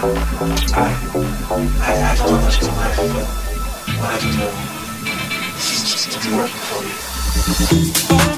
I, I have done much in life, but what I do know just to be working for you.